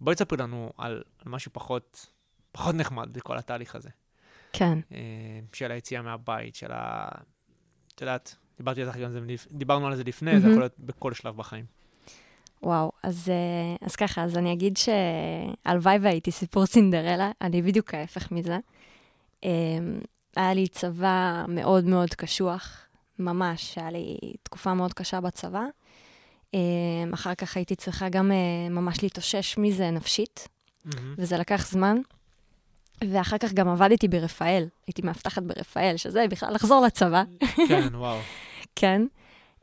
בואי תספרי לנו על, על משהו פחות, פחות נחמד בכל התהליך הזה. כן, אה, של היציאה מהבית, של ה... את יודעת, דיברתי איתך גם על זה, לפ- דיברנו על זה לפני, זה מהמם. יכול להיות בכל שלב בחיים. וואו, אז, אה, אז ככה, אז אני אגיד שהלוואי והייתי סיפור סינדרלה, אני בדיוק ההפך מזה. אה, היה לי צבא מאוד מאוד קשוח, ממש, היה לי תקופה מאוד קשה בצבא. אה, אחר כך הייתי צריכה גם ממש להתאושש מזה נפשית, מהמם. וזה לקח זמן. ואחר כך גם עבדתי ברפאל, הייתי מאבטחת ברפאל, שזה בכלל לחזור לצבא. (laughs) כן, וואו. (laughs) כן.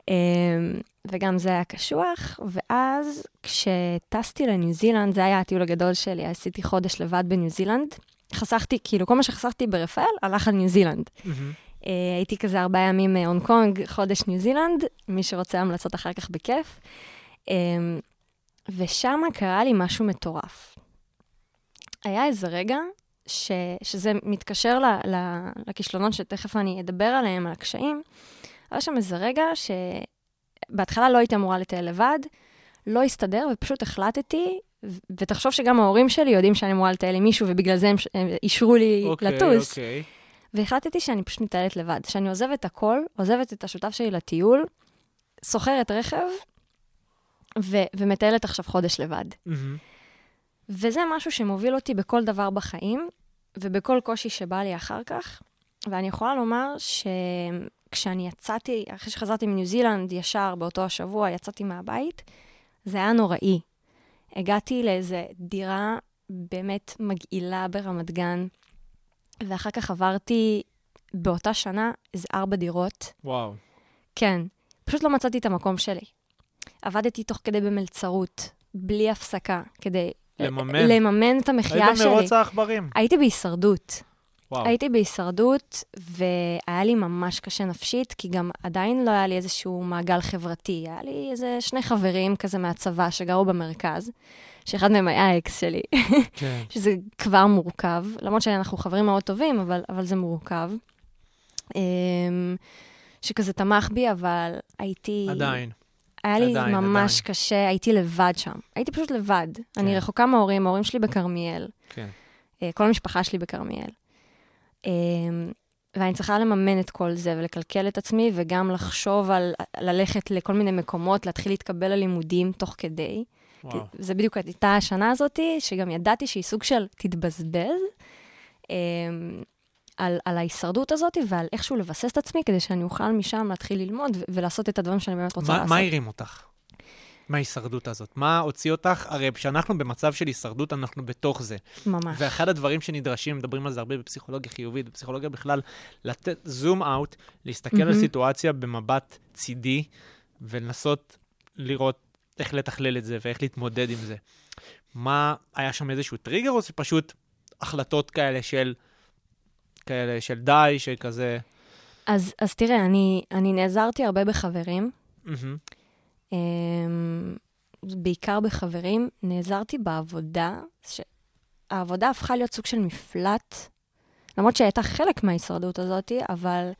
אמ, וגם זה היה קשוח, ואז כשטסתי לניו זילנד, זה היה הטיול הגדול שלי, עשיתי חודש לבד בניו זילנד. חסכתי, כאילו, כל מה שחסכתי ברפאל הלך על ניו זילנד. אה, הייתי כזה ארבעה ימים אה, הונג קונג, חודש ניו זילנד, מי שרוצה המלצות אחר כך בכיף. אמ, ושם קרה לי משהו מטורף. היה איזה רגע ש, שזה מתקשר ל, ל, לכישלונות שתכף אני אדבר עליהם, על הקשיים. היה שם איזה רגע שבהתחלה לא הייתי אמורה לטייל לבד, לא הסתדר, ופשוט החלטתי, ותחשוב שגם ההורים שלי יודעים שאני אמורה לטייל עם מישהו, ובגלל זה הם, הם אישרו לי אוקיי, לטוס. אוקיי. והחלטתי שאני פשוט מטיילת לבד, שאני עוזבת הכל, עוזבת את השותף שלי לטיול, שוכרת רכב, ו- ומטיילת עכשיו חודש לבד. מהמם. וזה משהו שמוביל אותי בכל דבר בחיים, ובכל קושי שבא לי אחר כך. ואני יכולה לומר שכשאני יצאתי, אחרי שחזרתי מניו זילנד, ישר באותו השבוע יצאתי מהבית, זה היה נוראי. הגעתי לאיזה דירה באמת מגעילה ברמת גן, ואחר כך עברתי באותה שנה איזה ארבע דירות. וואו. כן, פשוט לא מצאתי את המקום שלי. עבדתי תוך כדי במלצרות, בלי הפסקה, כדי לממן. לממן את המחיה היית שלי. במרוץ העכברים. הייתי בהישרדות. וואו. הייתי בהישרדות, והיה לי ממש קשה נפשית, כי גם עדיין לא היה לי איזשהו מעגל חברתי. היה לי איזה שני חברים כזה מהצבא שגרו במרכז, שאחד מהם היה האקס שלי, (laughs) כן. שזה כבר מורכב, למרות שאנחנו חברים מאוד טובים, אבל, אבל זה מורכב. אמ, שכזה תמך בי, אבל הייתי... עדיין. היה לי עדיין, ממש עדיין. קשה, הייתי לבד שם. הייתי פשוט לבד. אני כן. רחוקה מההורים, ההורים שלי בכרמיאל. כן. אה, כל המשפחה שלי בכרמיאל. אה, ואני צריכה לממן את כל זה ולקלקל את עצמי, וגם לחשוב על ללכת לכל מיני מקומות, להתחיל להתקבל ללימודים תוך כדי. וואו. זה בדיוק הייתה השנה הזאת, שגם ידעתי שהיא סוג של תתבזבז אה, על, על ההישרדות הזאת ועל איכשהו לבסס את עצמי, כדי שאני אוכל משם להתחיל ללמוד ולעשות את הדברים שאני באמת רוצה מה- לעשות. מה הרים אותך? מההישרדות הזאת? מה הוציא אותך? הרי כשאנחנו במצב של הישרדות, אנחנו בתוך זה. ממש. ואחד הדברים שנדרשים, מדברים על זה הרבה בפסיכולוגיה חיובית, בפסיכולוגיה בכלל, לתת זום אאוט, להסתכל על מהמם. סיטואציה במבט צידי, ולנסות לראות איך לתכלל את זה ואיך להתמודד עם זה. מה, היה שם איזשהו טריגר, או זה פשוט החלטות כאלה של, כאלה של די, שכזה... אז, אז תראה, אני, אני נעזרתי הרבה בחברים, מהמם. אמ, בעיקר בחברים, נעזרתי בעבודה, שהעבודה הפכה להיות סוג של מפלט, למרות שהייתה חלק מההישרדות הזאת, אבל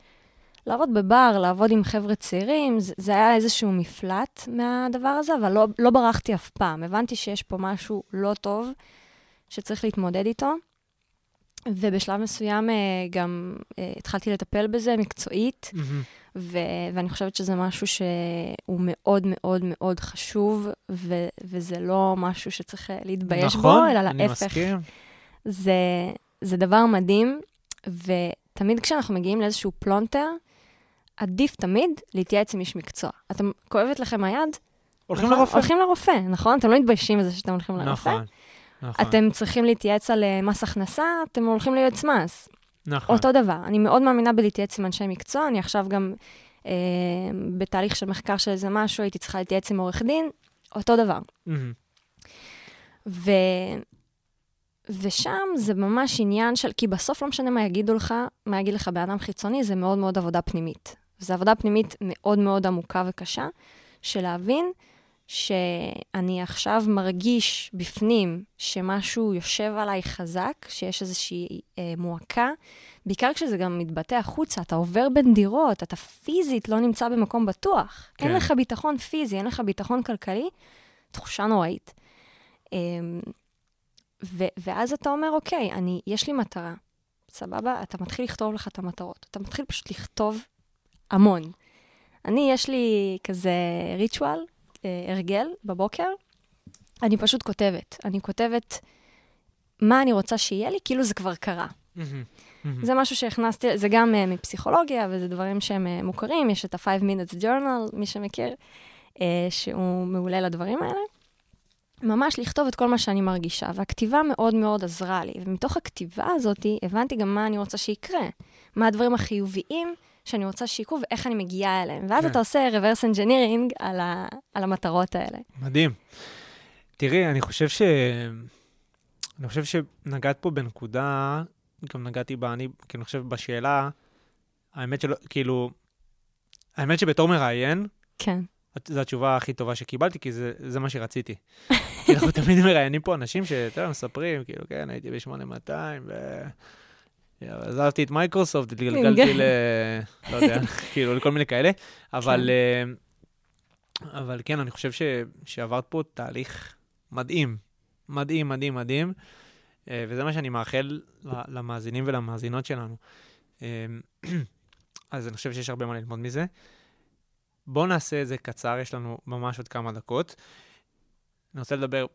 לעבוד בבר, לעבוד עם חבר'ה צעירים, זה, זה היה איזשהו מפלט מהדבר הזה, אבל לא, לא ברחתי אף פעם. הבנתי שיש פה משהו לא טוב שצריך להתמודד איתו, ובשלב מסוים אה, גם אה, התחלתי לטפל בזה מקצועית. מהמם. ו- ואני חושבת שזה משהו שהוא מאוד מאוד מאוד חשוב, ו- וזה לא משהו שצריך אה, להתבייש נכון, בו, אלא אני להפך. מסכים. זה, זה דבר מדהים, ותמיד כשאנחנו מגיעים לאיזשהו פלונטר, עדיף תמיד להתייעץ עם איש מקצוע. אתם, כואבת לכם היד? הולכים נכון? לרופא. הולכים לרופא, נכון? אתם לא מתביישים בזה שאתם הולכים לרופא. נכון, נכון. אתם צריכים להתייעץ על אה, מס הכנסה, אתם הולכים ליועץ מס. נכון. אותו דבר. אני מאוד מאמינה בלהתייעץ עם אנשי מקצוע, אני עכשיו גם אה, בתהליך של מחקר של איזה משהו, הייתי צריכה להתייעץ עם עורך דין, אותו דבר. מהמם. ו... ושם זה ממש עניין של, כי בסוף לא משנה מה יגידו לך, מה יגיד לך בן אדם חיצוני, זה מאוד מאוד עבודה פנימית. זו עבודה פנימית מאוד מאוד עמוקה וקשה, של להבין שאני עכשיו מרגיש בפנים שמשהו יושב עליי חזק, שיש איזושהי אה, מועקה, בעיקר כשזה גם מתבטא החוצה, אתה עובר בין דירות, אתה פיזית לא נמצא במקום בטוח. כן. אין. לך ביטחון פיזי, אין לך ביטחון כלכלי, תחושה נוראית. אה, ו- ואז אתה אומר, אוקיי, אני, יש לי מטרה, סבבה? אתה מתחיל לכתוב לך את המטרות. אתה מתחיל פשוט לכתוב המון. אני, יש לי כזה ריטואל, הרגל בבוקר, אני פשוט כותבת. אני כותבת מה אני רוצה שיהיה לי, כאילו זה כבר קרה. מהמם, מהמם. זה משהו שהכנסתי, זה גם uh, מפסיכולוגיה, וזה דברים שהם uh, מוכרים, יש את ה-5 minutes journal, מי שמכיר, uh, שהוא מעולה לדברים האלה. ממש לכתוב את כל מה שאני מרגישה, והכתיבה מאוד מאוד עזרה לי. ומתוך הכתיבה הזאת הבנתי גם מה אני רוצה שיקרה, מה הדברים החיוביים שאני רוצה שיקרו ואיך אני מגיעה אליהם. ואז כן. אתה עושה reverse engineering על, ה, על המטרות האלה. מדהים. תראי, אני חושב ש... אני חושב שנגעת פה בנקודה, גם נגעתי בה, אני, כי אני חושב בשאלה, האמת שלא, כאילו, האמת שבתור מראיין, כן. זו התשובה הכי טובה שקיבלתי, כי זה, זה מה שרציתי. כי אנחנו (laughs) תמיד מראיינים פה אנשים שאתה יודע, מספרים, כאילו, כן, הייתי ב-8200, ו... עזבתי את מייקרוסופט, התגלגלתי ל... לא יודע, (laughs) כאילו, לכל מיני כאלה, אבל, אה, אבל כן, אני חושב ש... שעברת פה תהליך מדהים, מדהים, מדהים, מדהים, אה, וזה מה שאני מאחל למאזינים ולמאזינות שלנו. אה, (clears throat) אז אני חושב שיש הרבה מה ללמוד מזה. בואו נעשה את זה קצר, יש לנו ממש עוד כמה דקות. אני רוצה לדבר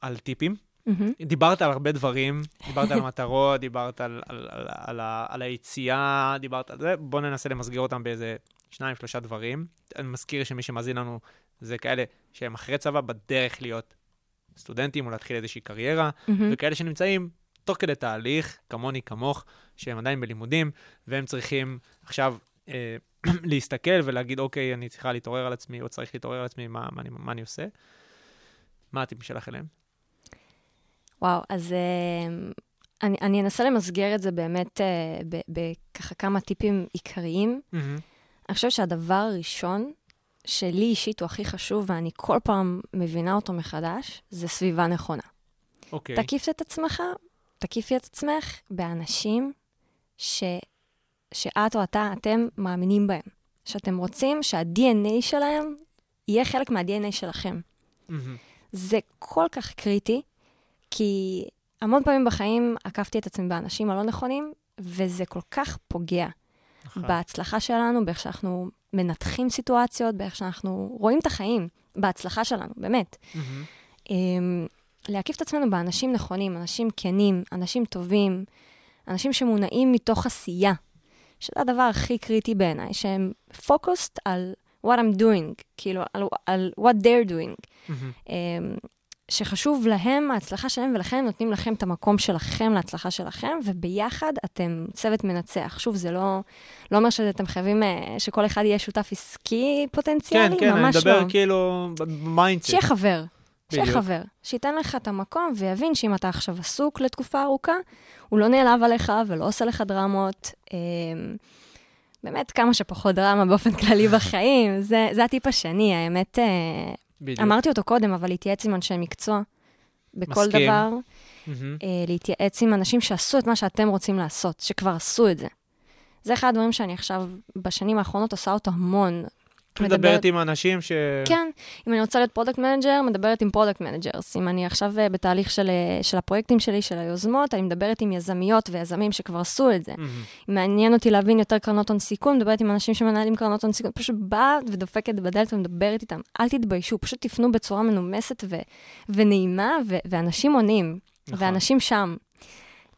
על טיפים. מהמם. דיברת על הרבה דברים, דיברת על מטרות, דיברת על, על, על, על, על היציאה, דיברת על זה, בואו ננסה למסגר אותם באיזה שניים, שלושה דברים. אני מזכיר שמי שמאזין לנו זה כאלה שהם אחרי צבא בדרך להיות סטודנטים או להתחיל איזושהי קריירה, מהמם. וכאלה שנמצאים תוך כדי תהליך, כמוני, כמוך, שהם עדיין בלימודים, והם צריכים עכשיו אה, (clears throat) להסתכל ולהגיד, אוקיי, אני צריכה להתעורר על עצמי, או צריך להתעורר על עצמי, מה, מה, אני, מה אני עושה? מה הטיפים שלך אליהם? וואו, אז uh, אני, אני אנסה למסגר את זה באמת uh, בככה כמה טיפים עיקריים. אני חושבת שהדבר הראשון שלי אישית הוא הכי חשוב, ואני כל פעם מבינה אותו מחדש, זה סביבה נכונה. אוקיי. תקיף את עצמך, תקיפי את עצמך באנשים ש, שאת או אתה, אתם מאמינים בהם. שאתם רוצים שה-DNA שלהם יהיה חלק מה-DNA שלכם. מהמם. זה כל כך קריטי, כי המון פעמים בחיים עקפתי את עצמי באנשים הלא נכונים, וזה כל כך פוגע נכון. בהצלחה שלנו, באיך שאנחנו מנתחים סיטואציות, באיך שאנחנו רואים את החיים, בהצלחה שלנו, באמת. Um, להקיף את עצמנו באנשים נכונים, אנשים כנים, אנשים טובים, אנשים שמונעים מתוך עשייה, שזה הדבר הכי קריטי בעיניי, שהם focused על what I'm doing, כאילו, על, על what they're doing. אמ, שחשוב להם ההצלחה שלהם, ולכן נותנים לכם את המקום שלכם להצלחה שלכם, וביחד אתם צוות מנצח. שוב, זה לא, לא אומר שאתם חייבים אה, שכל אחד יהיה שותף עסקי פוטנציאלי, כן, כן, אני ממש מדבר לא. כאילו ב mindset. שיהיה חבר, שיהיה. חבר, שייתן לך את המקום ויבין שאם אתה עכשיו עסוק לתקופה ארוכה, הוא לא נעלב עליך ולא עושה לך דרמות. אה, באמת, כמה שפחות דרמה באופן כללי בחיים, זה, זה הטיפ השני, האמת, אה, בדיוק. אמרתי אותו קודם, אבל להתייעץ עם אנשי מקצוע בכל מסכים. דבר. אה, להתייעץ עם אנשים שעשו את מה שאתם רוצים לעשות, שכבר עשו את זה. זה אחד הדברים שאני עכשיו, בשנים האחרונות, עושה אותו המון. מדברת עם אנשים ש... כן, אם אני רוצה להיות product manager, מדברת עם product managers. אם אני עכשיו אה, בתהליך של, אה, של הפרויקטים שלי, של היוזמות, אני מדברת עם יזמיות ויזמים שכבר עשו את זה. מהמם. אם מעניין אותי להבין יותר קרנות הון סיכון, מדברת עם אנשים שמנהלים קרנות הון סיכון, פשוט באה ודופקת בדלת ומדברת איתם. אל תתביישו, פשוט תפנו בצורה מנומסת ו- ונעימה, ו- ואנשים עונים, נכון. ואנשים שם.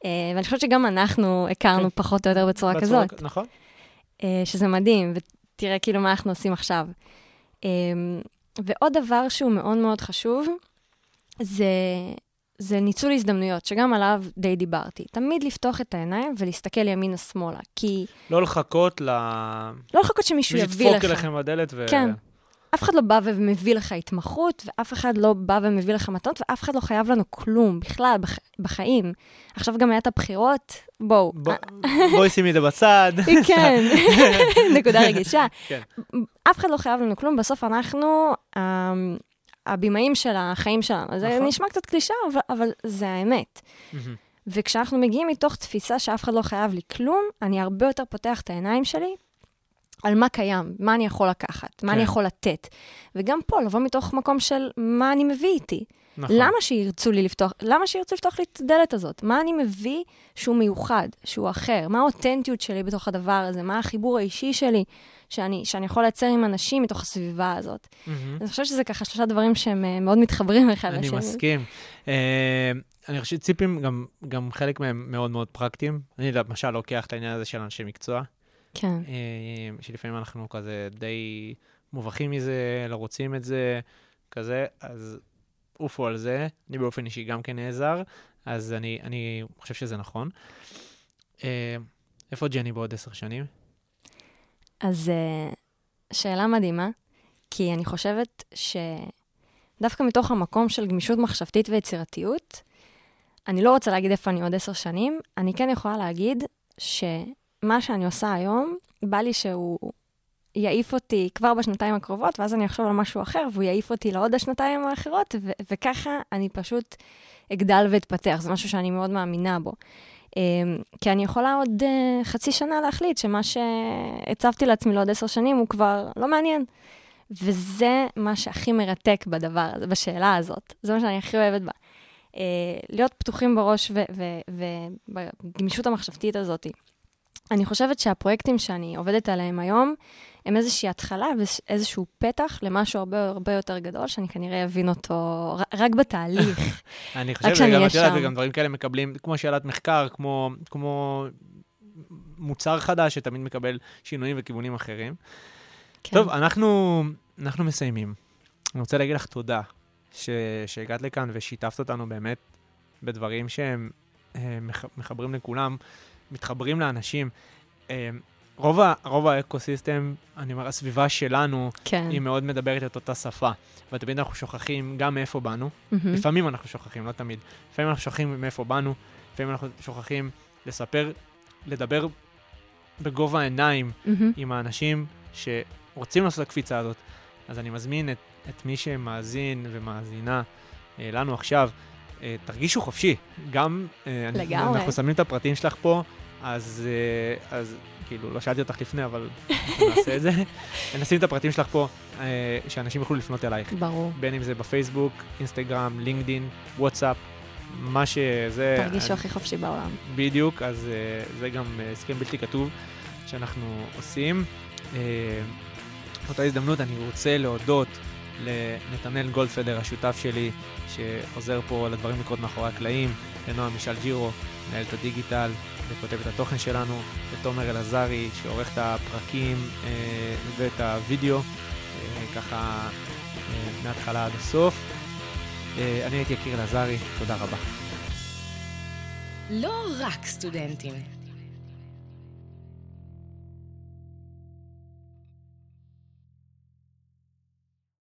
אה, ואני חושבת שגם אנחנו הכרנו כן. פחות או יותר בצורה בצורה- כזאת. נכון. שזה מדהים, ותראה כאילו מה אנחנו עושים עכשיו. אה, ועוד דבר שהוא מאוד מאוד חשוב, זה, זה ניצול הזדמנויות, שגם עליו די דיברתי. תמיד לפתוח את העיניים ולהסתכל ימינה-שמאלה, כי לא לחכות ל... לא לחכות שמישהו מישהו יביא ידפוק לך. אליכם בדלת ו... כן. אף אחד לא בא ומביא לך התמחות, ואף אחד לא בא ומביא לך מתנות, ואף אחד לא חייב לנו כלום, בכלל, בח... בחיים. עכשיו גם היה את הבחירות, בואו. בוא- בואי שימי את זה בצד. (laughs) כן, (laughs) נקודה רגישה. כן. אף אחד לא חייב לנו כלום, בסוף אנחנו אמ, הבימאים של החיים שלנו. זה נכון. נשמע קצת קלישה, אבל, אבל זה האמת. וכשאנחנו מגיעים מתוך תפיסה שאף אחד לא חייב לי כלום, אני הרבה יותר פותח את העיניים שלי על מה קיים, מה אני יכול לקחת, מה כן. אני יכול לתת. וגם פה, לבוא מתוך מקום של מה אני מביא איתי. נכון. למה שירצו לי לפתוח, למה שירצו לפתוח לי את הדלת הזאת? מה אני מביא שהוא מיוחד, שהוא אחר? מה האותנטיות שלי בתוך הדבר הזה? מה החיבור האישי שלי שאני, שאני יכול לייצר עם אנשים מתוך הסביבה הזאת? מהמם. אני חושבת שזה ככה שלושה דברים שהם אה, מאוד מתחברים אחד אני לשני. מסכים. אה, אני חושב שציפים, גם, גם חלק מהם מאוד מאוד פרקטיים. אני למשל לוקח את העניין הזה של אנשי מקצוע, כן, אה, שלפעמים אנחנו כזה די מובכים מזה, לא רוצים את זה, כזה, אז עופו על זה. אני באופן אישי גם כן נעזר, אז אני, אני חושב שזה נכון. אה, איפה ג'ני בעוד עשר שנים? אז אה, שאלה מדהימה, כי אני חושבת שדווקא מתוך המקום של גמישות מחשבתית ויצירתיות, אני לא רוצה להגיד איפה אני עוד עשר שנים, אני כן יכולה להגיד שמה שאני עושה היום, בא לי שהוא יעיף אותי כבר בשנתיים הקרובות, ואז אני אחשוב על משהו אחר, והוא יעיף אותי לעוד השנתיים האחרות, ו- וככה אני פשוט אגדל ואתפתח. זה משהו שאני מאוד מאמינה בו. אמ, כי אני יכולה עוד uh, חצי שנה להחליט שמה שהצבתי לעצמי לעוד עשר שנים הוא כבר לא מעניין. וזה מה שהכי מרתק בדבר בשאלה הזאת. זה מה שאני הכי אוהבת בה. Uh, להיות פתוחים בראש ובגמישות המחשבתית הזאת. אני חושבת שהפרויקטים שאני עובדת עליהם היום, הם איזושהי התחלה ואיזשהו פתח למשהו הרבה הרבה יותר גדול, שאני כנראה אבין אותו רק בתהליך. (laughs) אני חושב שגם, את יודעת. וגם דברים כאלה מקבלים, כמו שאלת מחקר, כמו, כמו מוצר חדש שתמיד מקבל שינויים וכיוונים אחרים. כן. טוב, אנחנו, אנחנו מסיימים. אני רוצה להגיד לך תודה ש, שהגעת לכאן ושיתפת אותנו באמת בדברים שהם אה, מח, מחברים לכולם, מתחברים לאנשים. אה, רוב, ה, רוב האקוסיסטם, אני אומר, הסביבה שלנו, כן. היא מאוד מדברת את אותה שפה. ותמיד אנחנו שוכחים גם מאיפה באנו. מהמם. לפעמים אנחנו שוכחים, לא תמיד. לפעמים אנחנו שוכחים מאיפה באנו, לפעמים אנחנו שוכחים לספר, לדבר בגובה העיניים מהמם. עם האנשים שרוצים לעשות את הקפיצה הזאת. אז אני מזמין את, את מי שמאזין ומאזינה אה, לנו עכשיו, תרגישו חופשי. גם, אה, אני- לגמרי. אנחנו שמים את הפרטים שלך פה, אז, אה, אז כאילו, לא שאלתי אותך לפני, אבל נעשה את זה. (laughs) נשים את הפרטים שלך פה, אה, שאנשים יוכלו לפנות אלייך. ברור. בין אם זה בפייסבוק, אינסטגרם, לינקדין, וואטסאפ, מה שזה... תרגישו הכי חופשי בעולם. בדיוק, אז זה גם הסכם בלתי כתוב שאנחנו עושים. באותה הזדמנות אני רוצה להודות לנתנאל גולדפדר, השותף שלי, שעוזר פה לדברים לקרות מאחורי הקלעים, לנועה מישל ג'ירו, מנהלת הדיגיטל וכותב את התוכן שלנו, לתומר אלעזרי, שעורך את הפרקים uh, ואת הוידאו, uh, ככה uh, מההתחלה עד הסוף. אני הייתי יקיר אלעזרי, תודה רבה. לא רק סטודנטים.